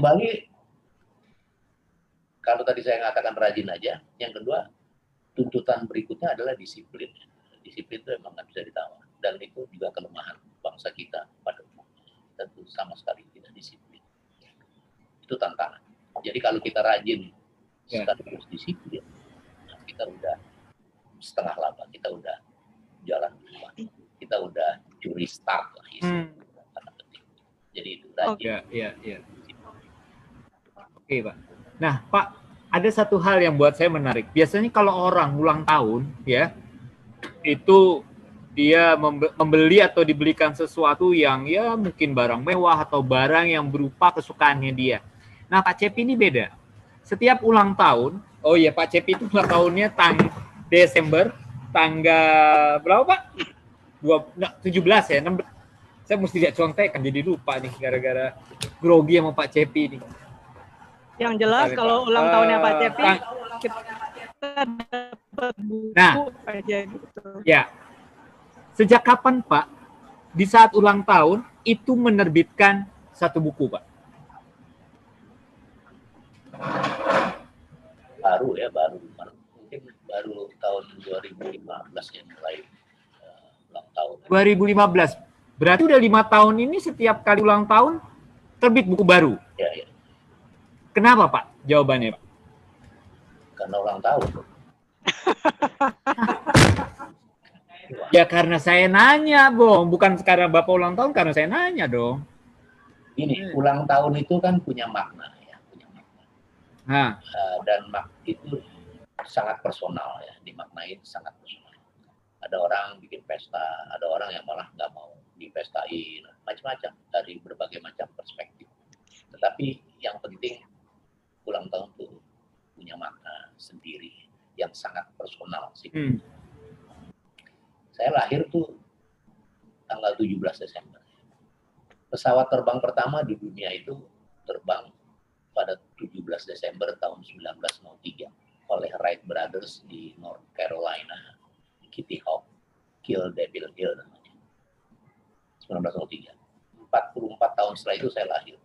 kembali kalau tadi saya mengatakan rajin aja, yang kedua tuntutan berikutnya adalah disiplin. Disiplin itu memang nggak bisa ditawar dan itu juga kelemahan bangsa kita pada umumnya. Tentu sama sekali tidak disiplin. Itu tantangan. Jadi kalau kita rajin Ya. sekaligus disiplin, nah kita udah setengah laba, kita udah jalan duluan. Kita udah curi start lah Hmm. Jadi itu rajin. Ya, ya, ya. Oke, Pak. Nah, Pak, ada satu hal yang buat saya menarik. Biasanya kalau orang ulang tahun, ya, itu dia membe- membeli atau dibelikan sesuatu yang ya mungkin barang mewah atau barang yang berupa kesukaannya dia. Nah, Pak Cepi ini beda. Setiap ulang tahun, oh iya Pak Cepi itu ulang tahunnya tang Desember tanggal berapa Pak? Dua, nah, 17 ya, 16 saya mesti lihat contekan jadi lupa nih gara-gara grogi sama Pak Cepi nih. Yang jelas kalau ulang tahunnya Pak Eh, Cepi, Kang- kita dapat buku Nah. aja gitu. Ya. Sejak kapan Pak di saat ulang tahun itu menerbitkan satu buku Pak? baru ya baru baru- mungkin baru tahun 2015 ya mulai eh, ulang tahun 2015. Berarti udah lima tahun ini setiap kali ulang tahun terbit buku baru. Kenapa Pak? Jawabannya Pak. karena ulang tahun Ya karena saya nanya, Bong. Bukan sekarang Bapak ulang tahun, karena saya nanya dong. ini Hmm. ulang tahun itu kan punya makna ya punya makna Nah, Eh, dan mak itu sangat personal ya dimaknain sangat personal ada orang bikin pesta ada orang yang malah nggak mau dipestain macam-macam dari berbagai macam perspektif tetapi yang penting ulang tahun itu punya makna sendiri yang sangat personal sih hmm. saya lahir tuh tanggal 17 Desember. Pesawat terbang pertama di dunia itu terbang pada 17 Desember tahun 1903 oleh Wright Brothers di North Carolina, di Kitty Hawk, Kill Devil Hill namanya. 1903. 44 tahun setelah itu saya lahir.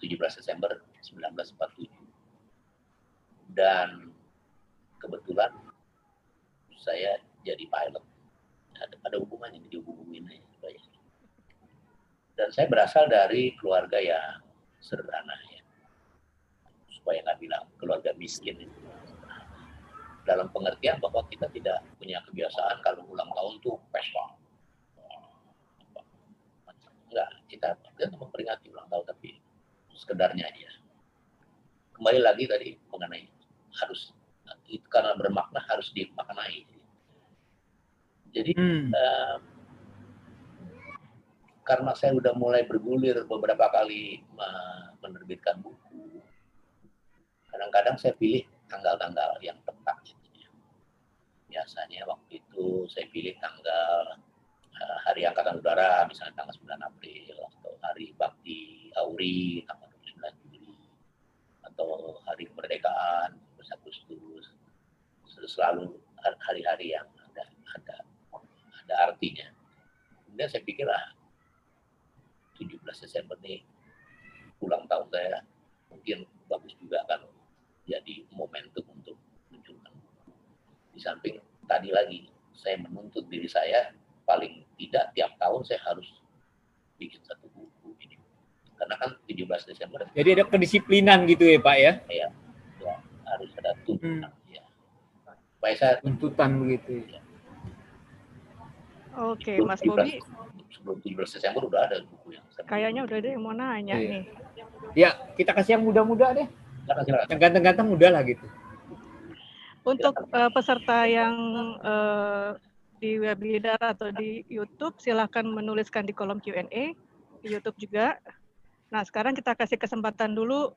17 Desember 1947. Dan kebetulan saya jadi pilot. Ada, ada hubungannya dihubungin aja. supaya- Dan saya berasal dari keluarga yang sederhana ya. Supaya nggak bilang keluarga miskin itu. Dalam pengertian bahwa kita tidak punya kebiasaan kalau ulang tahun tuh pesta. Enggak, kita, kita memperingati ulang tahun tapi sekedarnya aja. Kembali lagi tadi mengenai harus itu karena bermakna harus dimaknai. Jadi Hmm. eh, karena saya udah mulai bergulir beberapa kali me- menerbitkan buku, kadang-kadang saya pilih tanggal-tanggal yang tepat. gitu ya. Biasanya waktu itu saya pilih tanggal eh, Hari Angkatan Udara, misalnya tanggal 9 April, atau Hari Bakti Auri, tanggal 29 Juli, atau Hari Kemerdekaan, 1 Agustus, selalu hari-hari yang ada ada ada artinya. Kemudian saya pikir ah 17 Desember nih ulang tahun saya mungkin bagus juga kan jadi momentum untuk buku. Di samping tadi lagi saya menuntut diri saya paling tidak tiap tahun saya harus bikin satu buku ini. Karena kan 17 Desember Jadi ada kedisiplinan gitu ya Pak ya? ya, harus ada tuntutan ya. Supaya saya Tuntutan begitu. ya. Oke, Mas 17 Bobi, sebelum 17 Desember udah ada buku yang saya kayaknya udah ada yang mau nanya Iya. nih. Ya, kita kasih yang muda-muda deh. Yang ganteng-ganteng udah lah gitu. Untuk eh, peserta yang eh, di webinar atau di YouTube, silahkan menuliskan di kolom Q&A di YouTube juga. Nah, sekarang kita kasih kesempatan dulu.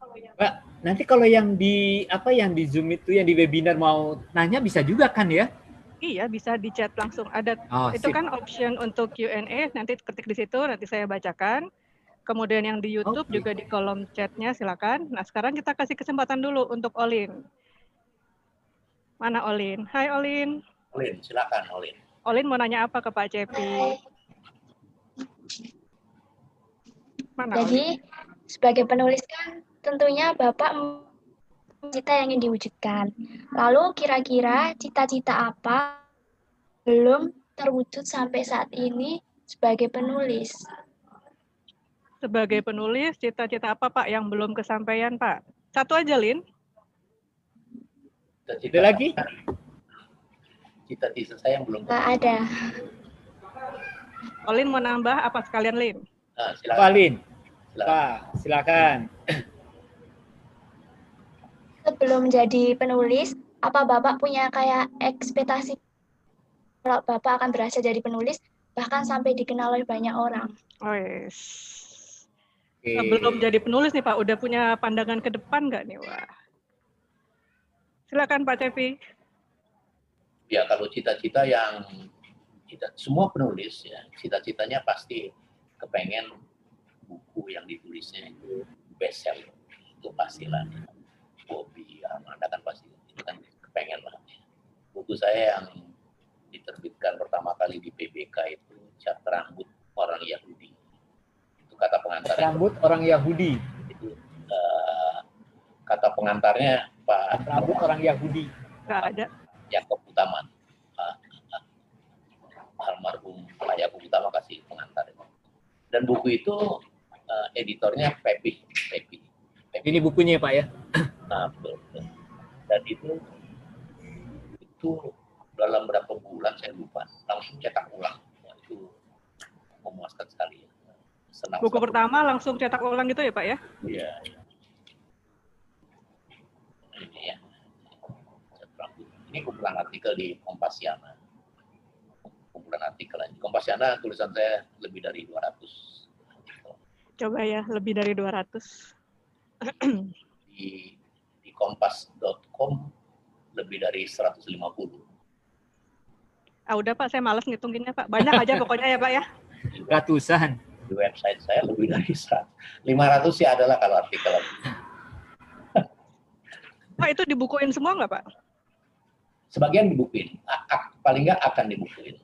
Pak, nanti kalau yang di apa yang di Zoom itu yang di webinar mau nanya bisa juga kan ya? Iya, bisa di chat langsung. Ada Oh, itu sip. kan option untuk Q&A. Nanti ketik di situ, nanti saya bacakan. Kemudian yang di YouTube Oke. juga di kolom chatnya silakan. Nah, sekarang kita kasih kesempatan dulu untuk Olin. Mana Olin? Hai Olin. Olin, silakan Olin. Olin mau nanya apa ke Pak Cepi? Mana? Jadi sebagai penulis kan tentunya Bapak cita yang ingin diwujudkan. Lalu kira-kira cita-cita apa belum terwujud sampai saat ini sebagai penulis? Sebagai penulis, cita-cita apa Pak yang belum kesampaian Pak? Satu aja, Lin. Cita-cita Ada lagi? Cita-cita saya yang belum. Nggak ada. Olin mau nambah apa sekalian, Lin? Ah, Pak silakan. Lin, silakan. Pak, silakan. Sebelum jadi penulis, apa Bapak punya kayak ekspektasi kalau Bapak akan berhasil jadi penulis, bahkan sampai dikenal oleh banyak orang? Oh, yes. Oke. Sebelum jadi penulis nih Pak, udah punya pandangan ke depan nggak nih? Wah. Silakan Pak Cepi. Ya kalau cita-cita yang kita semua penulis ya cita-citanya pasti kepengen buku yang ditulisnya itu best seller itu pastilah Bobby Armanda kan pasti itu kan kepengen lah ya. buku saya yang diterbitkan pertama kali di PBK itu cat rambut orang Yahudi itu kata pengantar Rambut orang Yahudi. itu eh, kata pengantarnya Pak Rambut orang Yahudi. Nggak ada. Yakob Utama. Ah, ah. Almarhum Pak Yakob Utama kasih pengantar. Dan buku itu eh, editornya Pepi. Pepi. Pepi. Ini bukunya Pak ya. Nah, betul. Dan itu itu dalam berapa bulan saya lupa langsung cetak ulang. Wah, itu memuaskan sekali. ya. Senang Buku pertama langsung cetak ulang gitu ya Pak ya? Iya. Ini ya. Ini kumpulan artikel di Kompasiana. Kumpulan artikel. Di Kompasiana tulisan saya lebih dari 200 artikel. Coba ya, lebih dari 200. Di di kompas.com lebih dari 150. Ah udah Pak, saya malas ngitunginnya Pak. Banyak aja pokoknya ya Pak ya. Ratusan. di website saya lebih dari 100. 500 sih adalah kalau artikel. Pak itu dibukuin semua nggak Pak? Sebagian dibukuin, A- a- paling nggak akan dibukuin.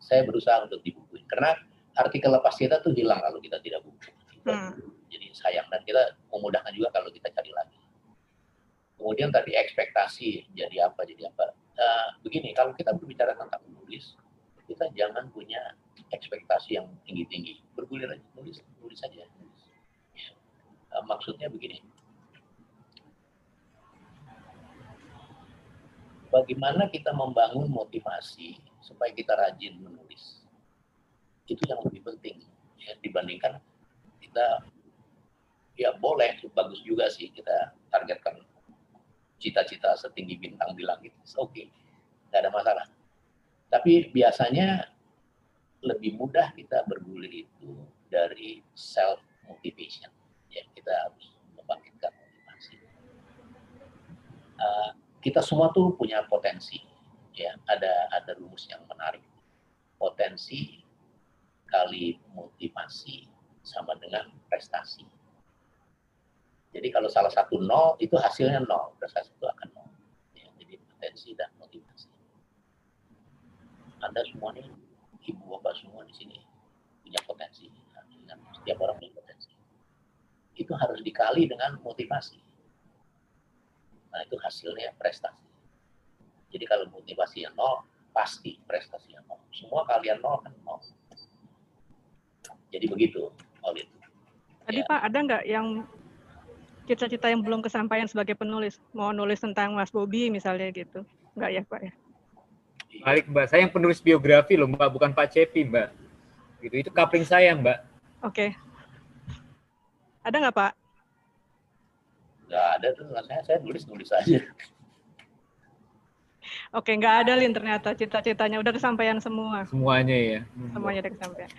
Saya berusaha untuk dibukuin. Karena artikel lepas kita tuh hilang kalau kita tidak buku. Hmm. Jadi sayang dan kita memudahkan juga kalau kita cari lagi. Kemudian tadi ekspektasi jadi apa jadi apa. Nah, begini kalau kita berbicara tentang menulis, kita jangan punya ekspektasi yang tinggi-tinggi. Bergulir aja, nulis, nulis saja. Eh, maksudnya begini. Bagaimana kita membangun motivasi supaya kita rajin menulis? Itu yang lebih penting ya, dibandingkan kita ya boleh bagus juga sih kita targetkan cita-cita setinggi bintang di langit oke okay. nggak ada masalah. Tapi biasanya lebih mudah kita bergulir itu dari self motivation ya kita harus membangkitkan motivasi. Uh, kita semua tuh punya potensi. Ya ada ada rumus yang menarik. Potensi kali motivasi sama dengan prestasi. Jadi kalau salah satu nol itu hasilnya nol, prestasi itu akan nol. Ya, jadi potensi dan motivasi. Anda semua nih, ibu bapak semua di sini punya potensi. Nah, Setiap orang punya potensi. Itu harus dikali dengan motivasi. Nah itu hasilnya prestasi. Jadi kalau motivasinya nol, pasti prestasinya nol. Semua kalian nol kan nol. Jadi begitu, Olin. Tadi Ya. Pak ada nggak yang cita-cita yang belum kesampaian sebagai penulis? Mau nulis tentang Mas Bobi misalnya gitu? Nggak ya Pak ya? Balik Mbak, saya yang penulis biografi loh Mbak, bukan Pak Cepi Mbak. Gitu, itu kapling saya Mbak. Oke. Ada nggak Pak? Nggak ada tuh, rasanya saya nulis-nulis aja. Oke, nggak ada Lin ternyata cita-citanya udah kesampaian semua. Semuanya ya. Semuanya udah kesampaian.